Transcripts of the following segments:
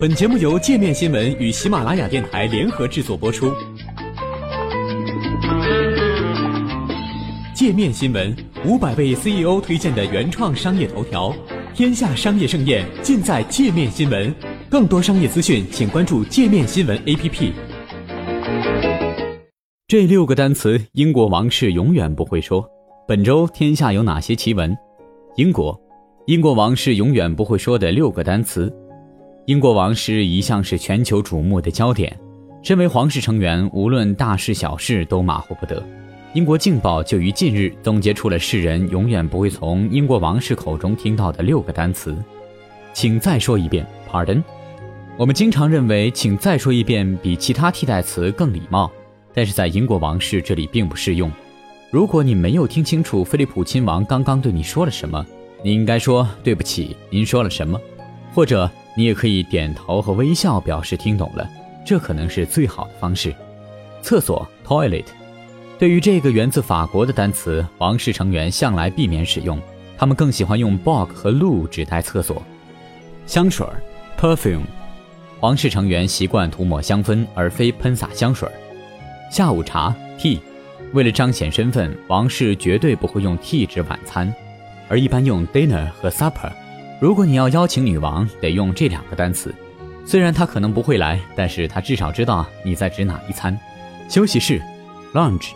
本节目由界面新闻与喜马拉雅电台联合制作播出。界面新闻五百位 CEO 推荐的原创商业头条，天下商业盛宴尽在界面新闻。更多商业资讯，请关注界面新闻 APP。这六个单词，英国王室永远不会说。本周天下有哪些奇闻？英国，英国王室永远不会说的六个单词。英国王室一向是全球瞩目的焦点，身为皇室成员，无论大事小事都马虎不得。英国《镜报》就于近日总结出了世人永远不会从英国王室口中听到的六个单词，请再说一遍，Pardon。我们经常认为“请再说一遍”比其他替代词更礼貌，但是在英国王室这里并不适用。如果你没有听清楚菲利普亲王刚刚对你说了什么，你应该说“对不起，您说了什么”，或者。你也可以点头和微笑表示听懂了，这可能是最好的方式。厕所 （toilet） 对于这个源自法国的单词，王室成员向来避免使用，他们更喜欢用 bog 和 loo 指代厕所。香水 （perfume） 王室成员习惯涂抹香氛而非喷洒香水。下午茶 （tea） 为了彰显身份，王室绝对不会用 tea 指晚餐，而一般用 dinner 和 supper。如果你要邀请女王，得用这两个单词。虽然她可能不会来，但是她至少知道你在指哪一餐。休息室，lounge。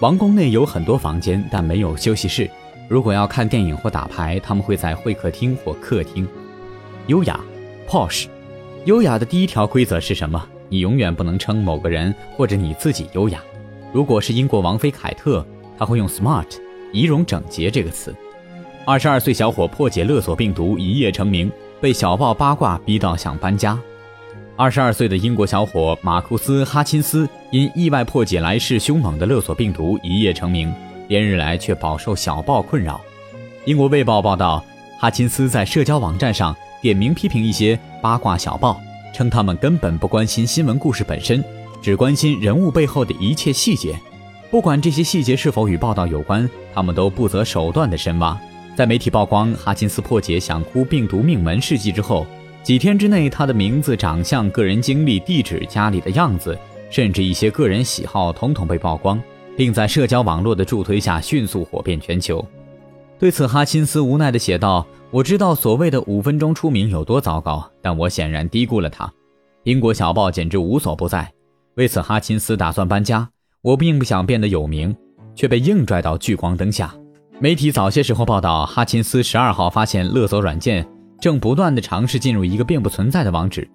王宫内有很多房间，但没有休息室。如果要看电影或打牌，他们会在会客厅或客厅。优雅，posh。优雅的第一条规则是什么？你永远不能称某个人或者你自己优雅。如果是英国王妃凯特，她会用 smart，仪容整洁这个词。二十二岁小伙破解勒索病毒一夜成名，被小报八卦逼到想搬家。二十二岁的英国小伙马库斯·哈钦斯因意外破解来势凶猛的勒索病毒一夜成名，连日来却饱受小报困扰。英国《卫报》报道，哈钦斯在社交网站上点名批评一些八卦小报，称他们根本不关心新闻故事本身，只关心人物背后的一切细节，不管这些细节是否与报道有关，他们都不择手段的深挖。在媒体曝光哈金斯破解“想哭”病毒命门事迹之后，几天之内，他的名字、长相、个人经历、地址、家里的样子，甚至一些个人喜好，统统被曝光，并在社交网络的助推下迅速火遍全球。对此，哈钦斯无奈地写道：“我知道所谓的五分钟出名有多糟糕，但我显然低估了它。英国小报简直无所不在。为此，哈钦斯打算搬家。我并不想变得有名，却被硬拽到聚光灯下。”媒体早些时候报道，哈钦斯十二号发现勒索软件正不断地尝试进入一个并不存在的网址，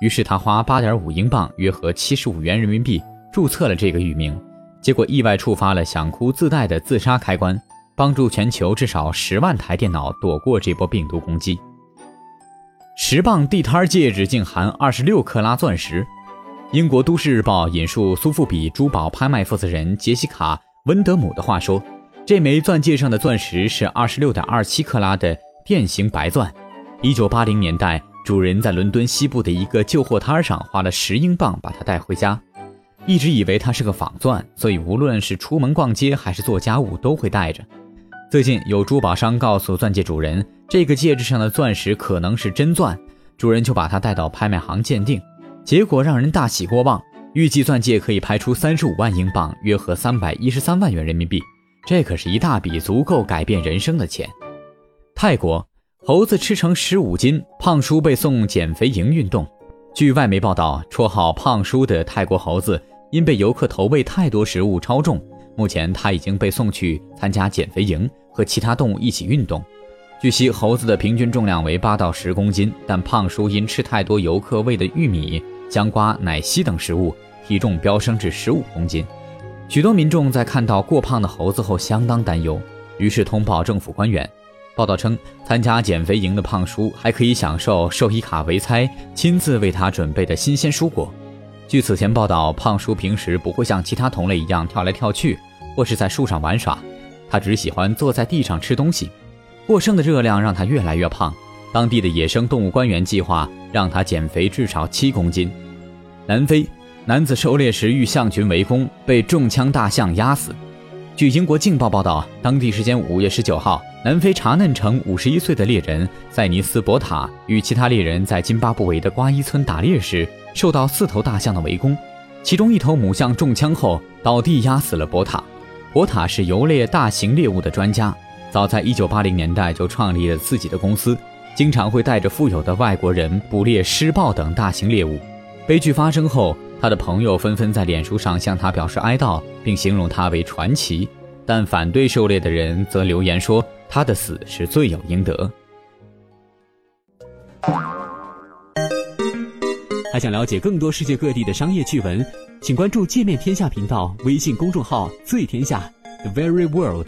于是他花八点五英镑（约合七十五元人民币）注册了这个域名，结果意外触发了想哭自带的自杀开关，帮助全球至少十万台电脑躲过这波病毒攻击。十磅地摊戒指竟含二十六克拉钻石，英国都市日报引述苏富比珠宝拍卖负责人杰西卡·温德姆的话说。这枚钻戒上的钻石是二十六点二七克拉的变形白钻。一九八零年代，主人在伦敦西部的一个旧货摊上花了十英镑把它带回家，一直以为它是个仿钻，所以无论是出门逛街还是做家务都会带着。最近有珠宝商告诉钻戒主人，这个戒指上的钻石可能是真钻，主人就把它带到拍卖行鉴定，结果让人大喜过望，预计钻戒可以拍出三十五万英镑，约合三百一十三万元人民币。这可是一大笔足够改变人生的钱。泰国猴子吃成十五斤，胖叔被送减肥营运动。据外媒报道，绰号“胖叔”的泰国猴子因被游客投喂太多食物超重，目前他已经被送去参加减肥营，和其他动物一起运动。据悉，猴子的平均重量为八到十公斤，但胖叔因吃太多游客喂的玉米、香瓜、奶昔等食物，体重飙升至十五公斤。许多民众在看到过胖的猴子后相当担忧，于是通报政府官员。报道称，参加减肥营的胖叔还可以享受兽医卡维猜亲自为他准备的新鲜蔬果。据此前报道，胖叔平时不会像其他同类一样跳来跳去，或是在树上玩耍，他只喜欢坐在地上吃东西。过剩的热量让他越来越胖。当地的野生动物官员计划让他减肥至少七公斤。南非。男子狩猎时遇象群围攻，被中枪大象压死。据英国《镜报》报道，当地时间五月十九号，南非查嫩城五十一岁的猎人塞尼斯·博塔与其他猎人在津巴布韦的瓜伊村打猎时，受到四头大象的围攻，其中一头母象中枪后倒地压死了博塔。博塔是游猎大型猎物的专家，早在一九八零年代就创立了自己的公司，经常会带着富有的外国人捕猎狮豹等大型猎物。悲剧发生后，他的朋友纷纷在脸书上向他表示哀悼，并形容他为传奇。但反对狩猎的人则留言说，他的死是罪有应得。还想了解更多世界各地的商业趣闻，请关注“界面天下”频道微信公众号“最天下 The Very World”。